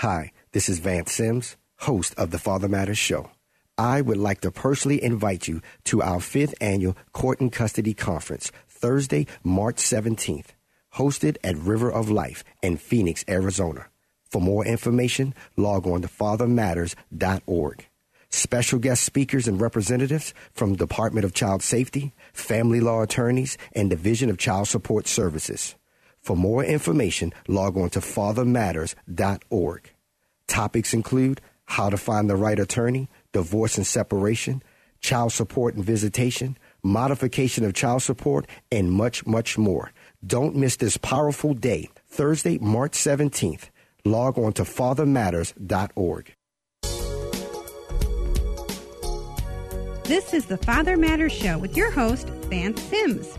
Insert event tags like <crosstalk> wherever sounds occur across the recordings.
Hi, this is Vance Simms, host of the Father Matters Show. I would like to personally invite you to our fifth annual Court and Custody Conference, Thursday, March 17th, hosted at River of Life in Phoenix, Arizona. For more information, log on to fathermatters.org. Special guest speakers and representatives from Department of Child Safety, family law attorneys, and Division of Child Support Services. For more information, log on to fathermatters.org. Topics include how to find the right attorney, divorce and separation, child support and visitation, modification of child support, and much, much more. Don't miss this powerful day, Thursday, March 17th. Log on to fathermatters.org. This is the Father Matters Show with your host, Vance Simms.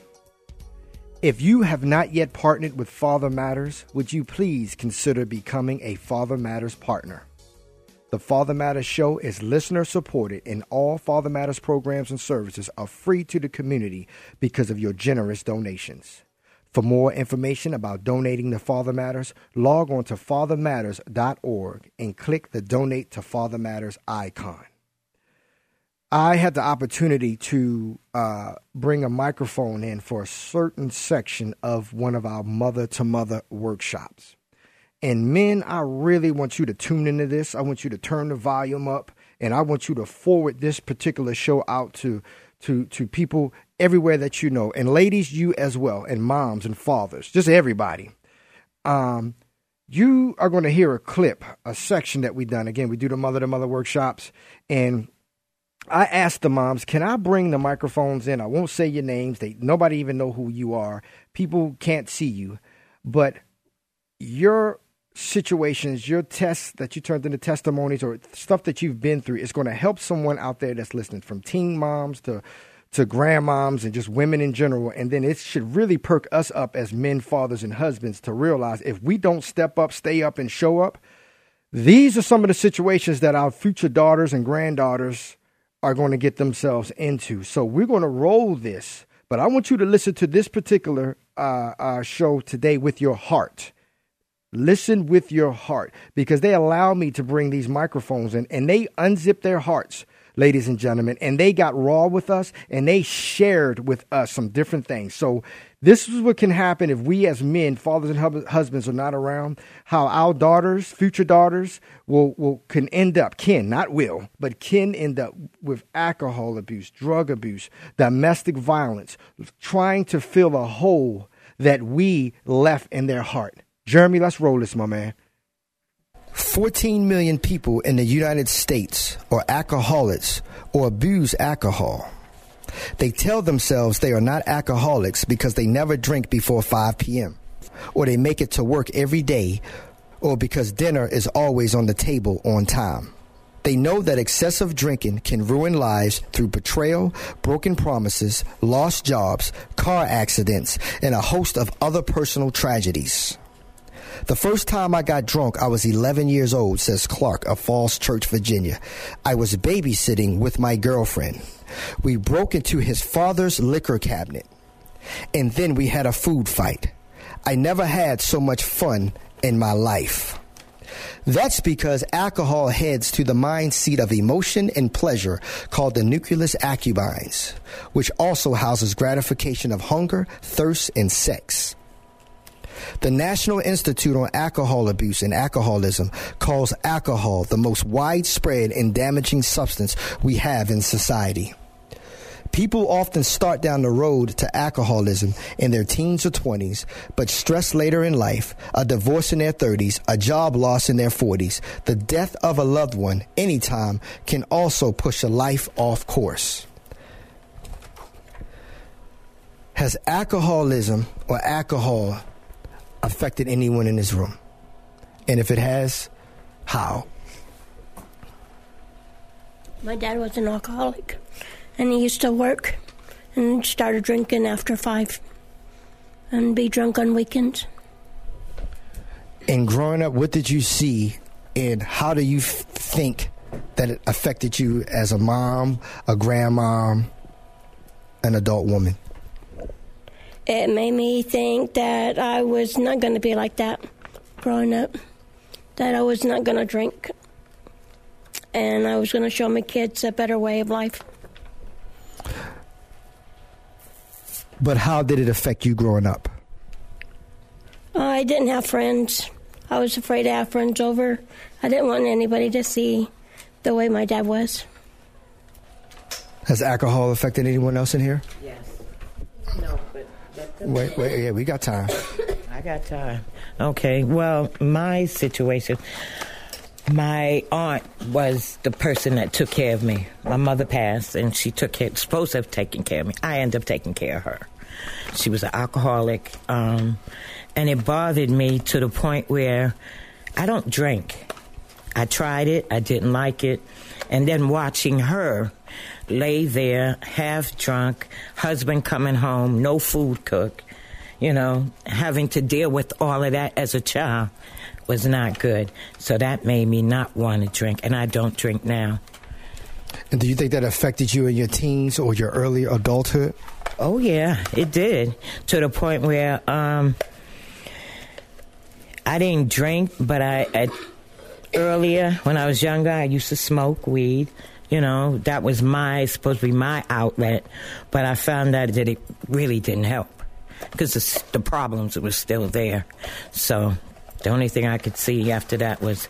If you have not yet partnered with Father Matters, would you please consider becoming a Father Matters partner? The Father Matters show is listener supported, and all Father Matters programs and services are free to the community because of your generous donations. For more information about donating to Father Matters, log on to fathermatters.org and click the Donate to Father Matters icon. I had the opportunity to uh, bring a microphone in for a certain section of one of our mother to mother workshops. And men, I really want you to tune into this. I want you to turn the volume up, and I want you to forward this particular show out to to to people everywhere that you know, and ladies, you as well, and moms and fathers, just everybody. Um, you are going to hear a clip, a section that we've done. Again, we do the mother to mother workshops, and I asked the moms, "Can I bring the microphones in? I won't say your names. They nobody even know who you are. People can't see you, but your situations, your tests that you turned into testimonies or stuff that you've been through is going to help someone out there that's listening, from teen moms to to grandmoms and just women in general. And then it should really perk us up as men, fathers, and husbands to realize if we don't step up, stay up, and show up, these are some of the situations that our future daughters and granddaughters are going to get themselves into. So we're going to roll this, but I want you to listen to this particular uh, uh, show today with your heart. Listen with your heart because they allow me to bring these microphones in and they unzip their hearts ladies and gentlemen, and they got raw with us and they shared with us some different things. So, this is what can happen if we as men, fathers and husbands, are not around. How our daughters, future daughters, will, will can end up, can not will, but can end up with alcohol abuse, drug abuse, domestic violence, trying to fill a hole that we left in their heart. Jeremy, let's roll this, my man. 14 million people in the United States are alcoholics or abuse alcohol. They tell themselves they are not alcoholics because they never drink before 5 p.m., or they make it to work every day, or because dinner is always on the table on time. They know that excessive drinking can ruin lives through betrayal, broken promises, lost jobs, car accidents, and a host of other personal tragedies. The first time I got drunk, I was 11 years old, says Clark of Falls Church, Virginia. I was babysitting with my girlfriend. We broke into his father's liquor cabinet. And then we had a food fight. I never had so much fun in my life. That's because alcohol heads to the mind seat of emotion and pleasure called the nucleus accumbens, which also houses gratification of hunger, thirst, and sex. The National Institute on Alcohol Abuse and Alcoholism calls alcohol the most widespread and damaging substance we have in society. People often start down the road to alcoholism in their teens or 20s, but stress later in life, a divorce in their 30s, a job loss in their 40s, the death of a loved one anytime can also push a life off course. Has alcoholism or alcohol affected anyone in this room? And if it has, how? My dad was an alcoholic, and he used to work and started drinking after five and be drunk on weekends. And growing up, what did you see, and how do you f- think that it affected you as a mom, a grandmom, an adult woman? It made me think that I was not going to be like that growing up, that I was not going to drink, and I was going to show my kids a better way of life. But how did it affect you growing up? Uh, I didn't have friends. I was afraid to have friends over. I didn't want anybody to see the way my dad was. Has alcohol affected anyone else in here? Yes. No, but Wait, wait, yeah, we got time. I got time. Okay. Well, my situation. My aunt was the person that took care of me. My mother passed, and she took care, supposed to have taken care of me. I ended up taking care of her. She was an alcoholic, um, and it bothered me to the point where I don't drink. I tried it, I didn't like it, and then watching her lay there, half drunk, husband coming home, no food cooked, you know, having to deal with all of that as a child was not good. So that made me not want to drink, and I don't drink now. And do you think that affected you in your teens or your early adulthood? Oh yeah, it did to the point where um, I didn't drink, but I, I earlier when I was younger, I used to smoke weed. You know, that was my supposed to be my outlet, but I found out that it really didn't help because the, the problems were still there. So the only thing I could see after that was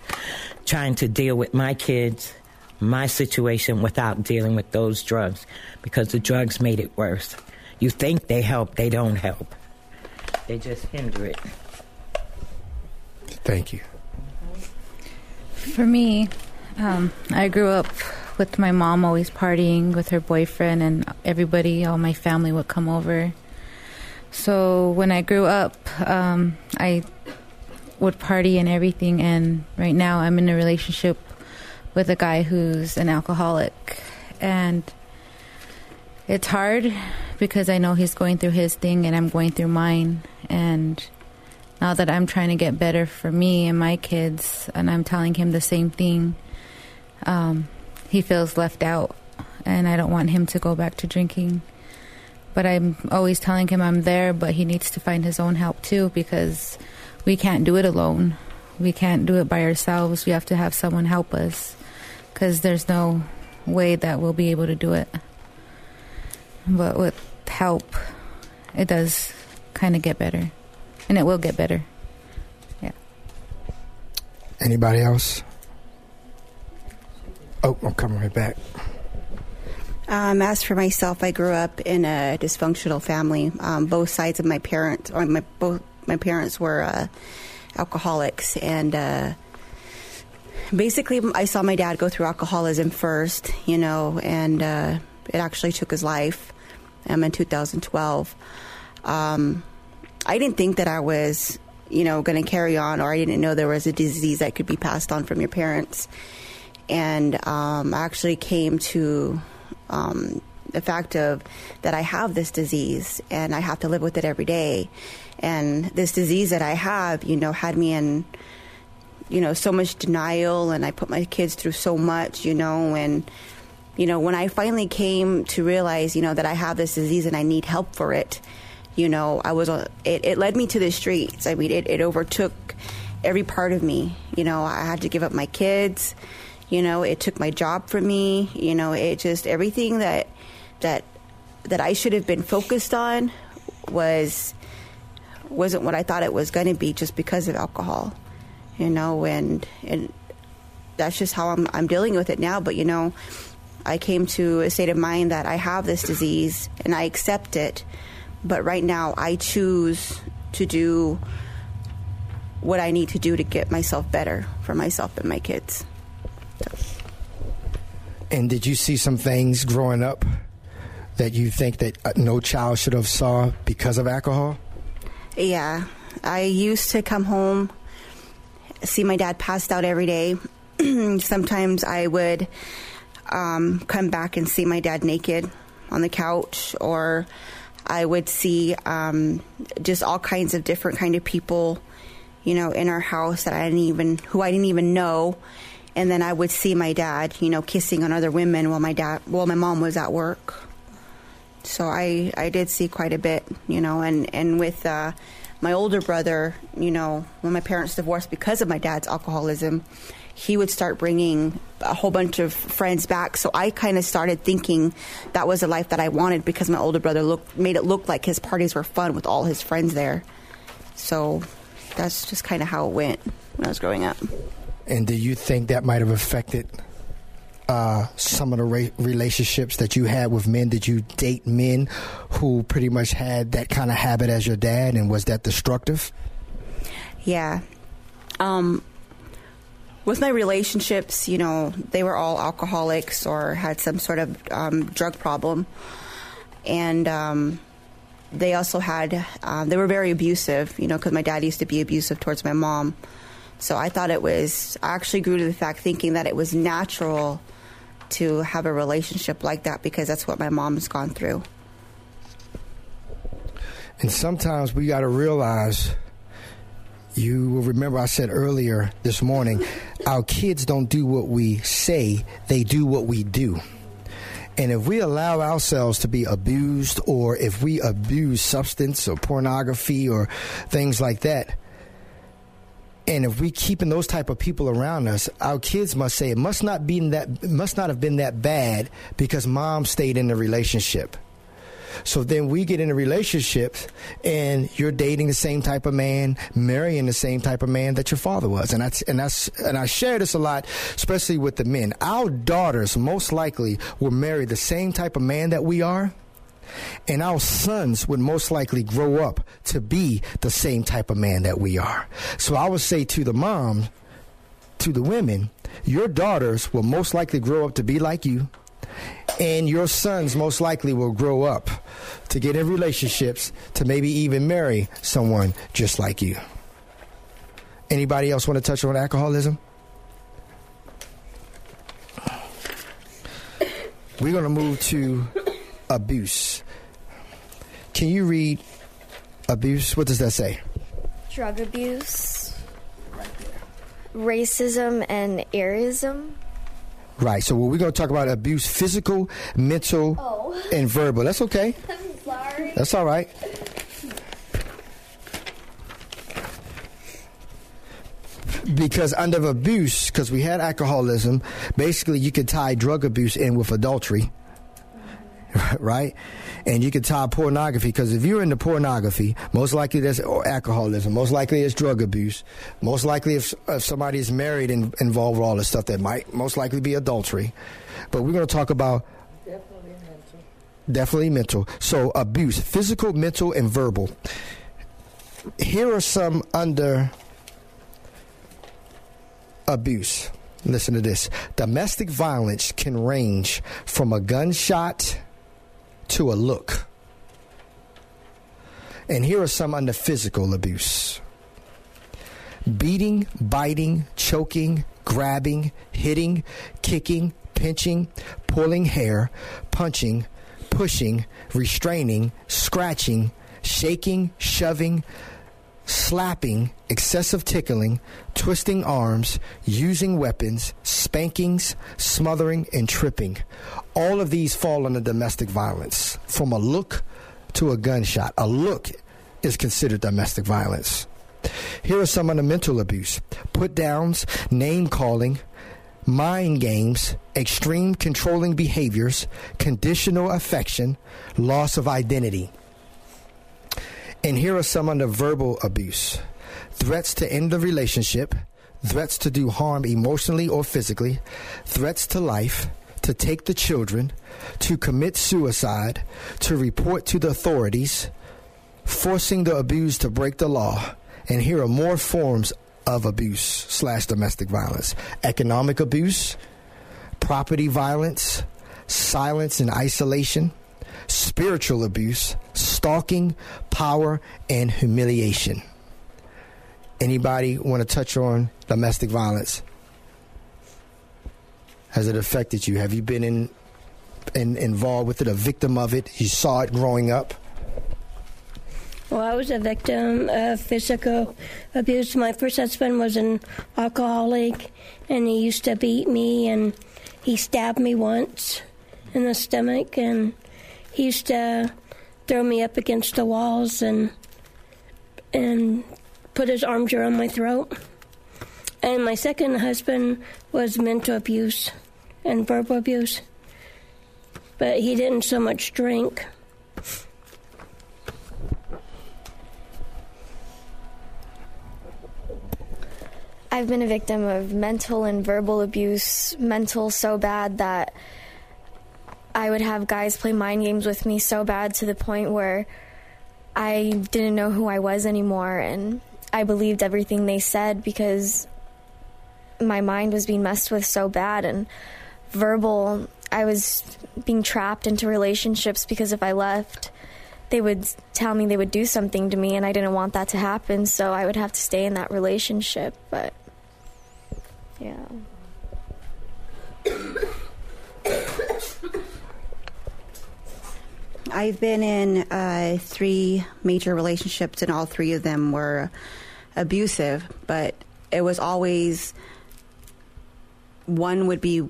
trying to deal with my kids, my situation without dealing with those drugs because the drugs made it worse. You think they help, they don't help. They just hinder it. Thank you. For me, um, I grew up with my mom always partying with her boyfriend, and everybody, all my family would come over. So when I grew up, um, I would party and everything, and right now I'm in a relationship with a guy who's an alcoholic. And it's hard because I know he's going through his thing and I'm going through mine. And now that I'm trying to get better for me and my kids, and I'm telling him the same thing, um, he feels left out, and I don't want him to go back to drinking. But I'm always telling him I'm there, but he needs to find his own help too because we can't do it alone. We can't do it by ourselves. We have to have someone help us because there's no way that we'll be able to do it. But with help, it does kind of get better and it will get better. Yeah. Anybody else? Oh, I'm coming right back. Um, as for myself, I grew up in a dysfunctional family. Um, both sides of my parents, or my both my parents were uh, alcoholics, and uh, basically, I saw my dad go through alcoholism first, you know, and uh, it actually took his life um, in 2012. Um, I didn't think that I was, you know, going to carry on, or I didn't know there was a disease that could be passed on from your parents. And um, I actually came to um, the fact of that I have this disease and I have to live with it every day. And this disease that I have, you know, had me in, you know, so much denial, and I put my kids through so much, you know, and you know, when I finally came to realize, you know, that I have this disease and I need help for it, you know, I was, it, it led me to the streets. I mean, it, it overtook every part of me. You know, I had to give up my kids. You know, it took my job from me. You know, it just everything that that that I should have been focused on was wasn't what I thought it was going to be just because of alcohol. You know, and and that's just how I'm I'm dealing with it now. But you know, I came to a state of mind that I have this disease and I accept it. But right now, I choose to do what I need to do to get myself better for myself and my kids. And did you see some things growing up that you think that uh, no child should have saw because of alcohol? Yeah, I used to come home, see my dad passed out every day. <clears throat> Sometimes I would um, come back and see my dad naked on the couch, or I would see um, just all kinds of different kind of people, you know, in our house that I didn't even who I didn't even know. And then I would see my dad, you know, kissing on other women while my dad, while my mom was at work. So I, I did see quite a bit, you know, and and with uh, my older brother, you know, when my parents divorced because of my dad's alcoholism, he would start bringing a whole bunch of friends back. So I kind of started thinking that was the life that I wanted because my older brother looked made it look like his parties were fun with all his friends there. So that's just kind of how it went when I was growing up. And do you think that might have affected uh, some of the ra- relationships that you had with men? Did you date men who pretty much had that kind of habit as your dad, and was that destructive? Yeah. Um, with my relationships, you know, they were all alcoholics or had some sort of um, drug problem. And um, they also had, uh, they were very abusive, you know, because my dad used to be abusive towards my mom. So I thought it was, I actually grew to the fact thinking that it was natural to have a relationship like that because that's what my mom has gone through. And sometimes we got to realize you will remember I said earlier this morning, <laughs> our kids don't do what we say, they do what we do. And if we allow ourselves to be abused, or if we abuse substance or pornography or things like that, and if we keeping those type of people around us, our kids must say it must not be that must not have been that bad because mom stayed in the relationship. So then we get into relationships and you're dating the same type of man, marrying the same type of man that your father was. And that's, and that's, and I share this a lot, especially with the men. Our daughters most likely will marry the same type of man that we are. And our sons would most likely grow up to be the same type of man that we are. So I would say to the mom, to the women, your daughters will most likely grow up to be like you and your sons most likely will grow up to get in relationships to maybe even marry someone just like you. Anybody else want to touch on alcoholism? We're going to move to abuse. Can you read abuse? What does that say? Drug abuse, racism, and ageism. Right. So we're going to talk about abuse physical, mental, Oh. and verbal. That's okay. <laughs> I'm sorry. That's all right. Because under abuse, because we had alcoholism, basically you could tie drug abuse in with adultery, <laughs> right? And you could tie pornography because if you're into pornography, most likely there's alcoholism, most likely it's drug abuse, most likely if, if somebody is married and involved with all this stuff, that might most likely be adultery. But we're going to talk about definitely mental. definitely mental. So abuse, physical, mental, and verbal. Here are some under abuse. Listen to this. Domestic violence can range from a gunshot to a look. And here are some under physical abuse beating, biting, choking, grabbing, hitting, kicking, pinching, pulling hair, punching, pushing, restraining, scratching, shaking, shoving, slapping, excessive tickling, twisting arms, using weapons, spankings, smothering, and tripping. All of these fall under domestic violence. From a look to a gunshot, a look is considered domestic violence. Here are some of the mental abuse put downs, name calling, mind games, extreme controlling behaviors, conditional affection, loss of identity. And here are some under verbal abuse. Threats to end the relationship, threats to do harm emotionally or physically, threats to life, to take the children, to commit suicide, to report to the authorities, forcing the abused to break the law. And here are more forms of abuse slash domestic violence. Economic abuse, property violence, silence and isolation, spiritual abuse, stalking, power, and humiliation. Anybody want to touch on domestic violence? has it affected you? Have you been in, in involved with it, a victim of it? You saw it growing up. Well, I was a victim of physical abuse. My first husband was an alcoholic, and he used to beat me, and he stabbed me once in the stomach, and he used to throw me up against the walls and and put his arms around my throat. And my second husband was mental abuse and verbal abuse, but he didn't so much drink. I've been a victim of mental and verbal abuse, mental so bad that I would have guys play mind games with me so bad to the point where I didn't know who I was anymore and I believed everything they said because my mind was being messed with so bad and verbal I was being trapped into relationships because if I left they would tell me they would do something to me and I didn't want that to happen so I would have to stay in that relationship but yeah I've been in uh, three major relationships, and all three of them were abusive. But it was always one would be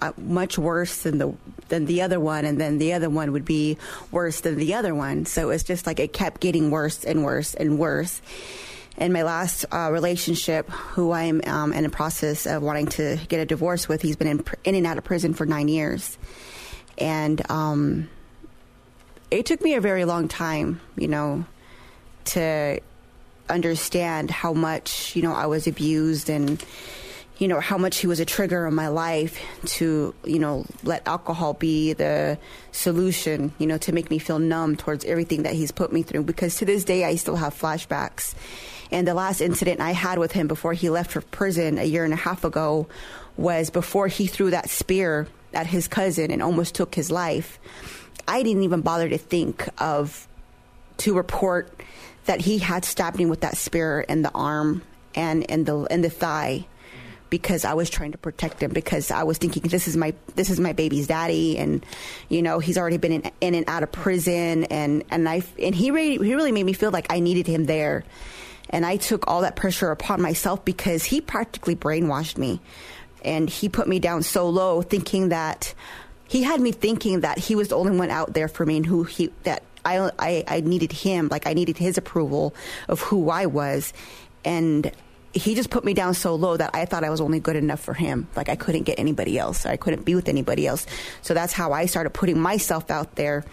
uh, much worse than the than the other one, and then the other one would be worse than the other one. So it's just like it kept getting worse and worse and worse. And my last uh, relationship, who I'm um, in the process of wanting to get a divorce with, he's been in, in and out of prison for nine years, and. Um, it took me a very long time, you know, to understand how much, you know, I was abused and, you know, how much he was a trigger in my life to, you know, let alcohol be the solution, you know, to make me feel numb towards everything that he's put me through. Because to this day, I still have flashbacks. And the last incident I had with him before he left for prison a year and a half ago was before he threw that spear at his cousin and almost took his life. I didn't even bother to think of to report that he had stabbed me with that spear in the arm and in the in the thigh because I was trying to protect him because I was thinking this is my this is my baby's daddy and you know he's already been in, in and out of prison and and I and he really he really made me feel like I needed him there. And I took all that pressure upon myself because he practically brainwashed me and he put me down so low thinking that he had me thinking that he was the only one out there for me and who he that I, I I needed him like I needed his approval of who I was. And he just put me down so low that I thought I was only good enough for him. Like I couldn't get anybody else. I couldn't be with anybody else. So that's how I started putting myself out there.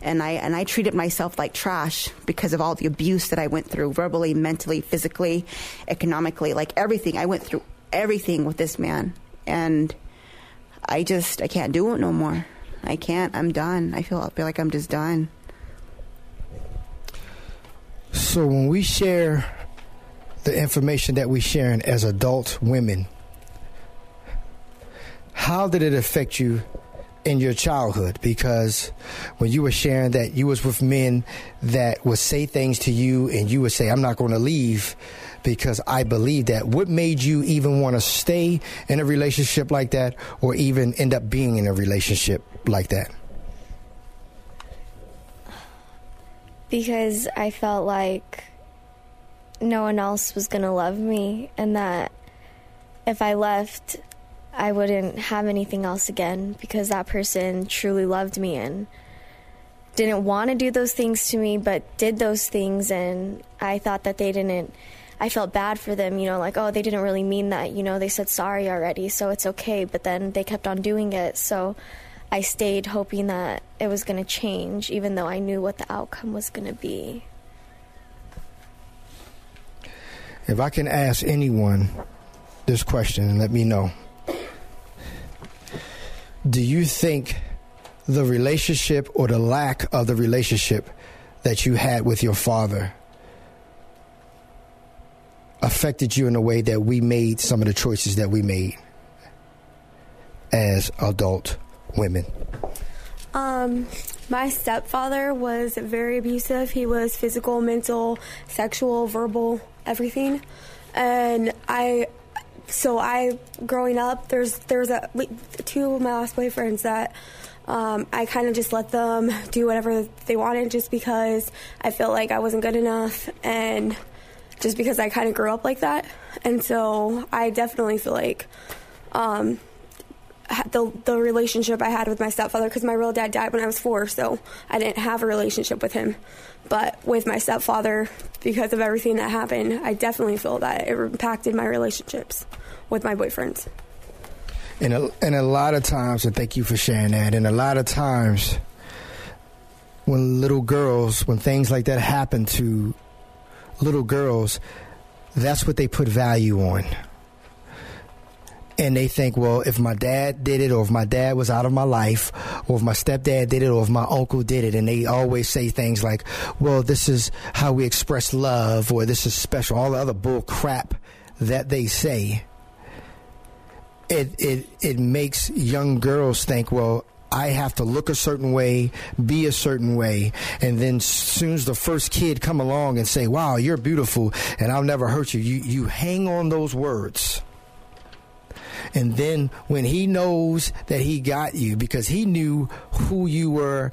And I and I treated myself like trash because of all the abuse that I went through verbally mentally physically economically like everything. I went through everything with this man. And I just I can't do it no more. I can't. I'm done. I feel I feel like I'm just done. So when we share the information that we sharing as adult women, how did it affect you in your childhood? Because when you were sharing that you was with men that would say things to you and you would say, I'm not going to leave because I believe that. What made you even want to stay in a relationship like that or even end up being in a relationship like that? because I felt like no one else was going to love me and that if I left I wouldn't have anything else again because that person truly loved me and didn't want to do those things to me but did those things and I thought that they didn't I felt bad for them, you know, like, oh, they didn't really mean that, you know, they said sorry already, so it's okay, but then they kept on doing it. So I stayed hoping that it was going to change even though I knew what the outcome was going to be. If I can ask anyone this question and let me know. Do you think the relationship or the lack of the relationship that you had with your father affected you in a way that we made some of the choices that we made as adult women? Um, my stepfather was very abusive. He was physical, mental, sexual, verbal, everything. And I so I, growing up, there's there's a two of my last boyfriends that um, I kind of just let them do whatever they wanted, just because I felt like I wasn't good enough, and just because I kind of grew up like that, and so I definitely feel like. Um, the the relationship I had with my stepfather because my real dad died when I was four, so I didn't have a relationship with him. But with my stepfather, because of everything that happened, I definitely feel that it impacted my relationships with my boyfriends. And a, and a lot of times, and thank you for sharing that. And a lot of times, when little girls, when things like that happen to little girls, that's what they put value on and they think, well, if my dad did it, or if my dad was out of my life, or if my stepdad did it, or if my uncle did it, and they always say things like, well, this is how we express love, or this is special, all the other bull crap that they say. It it it makes young girls think, well, I have to look a certain way, be a certain way, and then soon as the first kid come along and say, "Wow, you're beautiful," and I'll never hurt you, you you hang on those words and then when he knows that he got you because he knew who you were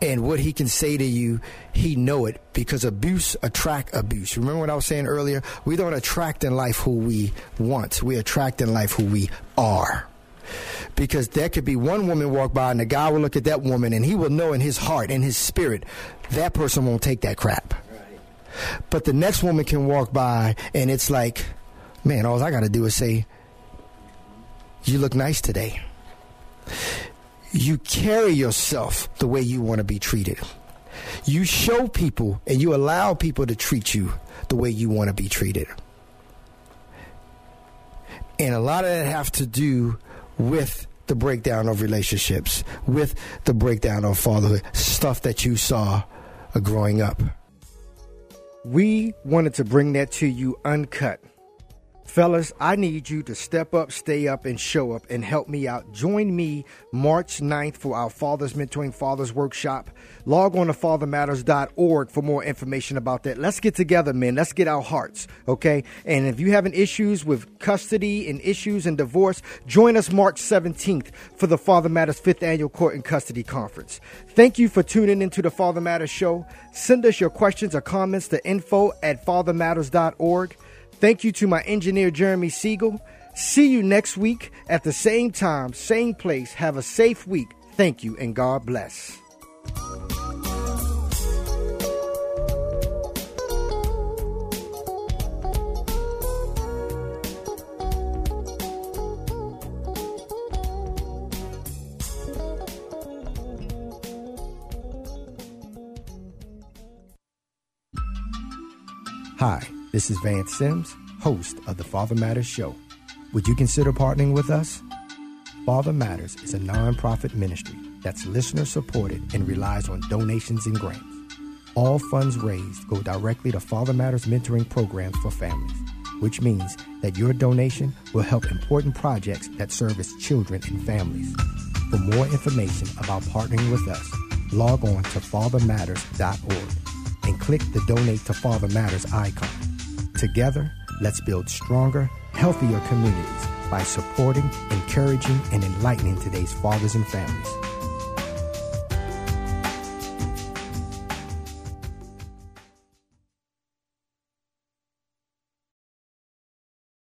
and what he can say to you, he know it because abuse attract abuse. Remember what I was saying earlier? We don't attract in life who we want. We attract in life who we are. Because there could be one woman walk by and the guy will look at that woman and he will know in his heart, in his spirit, that person won't take that crap. But the next woman can walk by and it's like, man, all I got to do is say, you look nice today. You carry yourself the way you want to be treated. You show people and you allow people to treat you the way you want to be treated. And a lot of that have to do with the breakdown of relationships, with the breakdown of fatherhood, stuff that you saw growing up. We wanted to bring that to you uncut Fellas, I need you to step up, stay up, and show up and help me out. Join me March 9th for our Fathers Mentoring Fathers Workshop. Log on to fathermatters.org for more information about that. Let's get together, man. Let's get our hearts, okay? And if you having issues with custody and issues and divorce, join us March 17th for the Father Matters 5th Annual Court and Custody Conference. Thank you for tuning into the Father Matters Show. Send us your questions or comments to info at fathermatters.org. Thank you to my engineer, Jeremy Siegel. See you next week at the same time, same place. Have a safe week. Thank you and God bless. Hi. This is Vance Simms, host of the Father Matters Show. Would you consider partnering with us? Father Matters is a nonprofit ministry that's listener supported and relies on donations and grants. All funds raised go directly to Father Matters mentoring programs for families, which means that your donation will help important projects that service children and families. For more information about partnering with us, log on to fathermatters.org and click the Donate to Father Matters icon. Together, let's build stronger, healthier communities by supporting, encouraging, and enlightening today's fathers and families.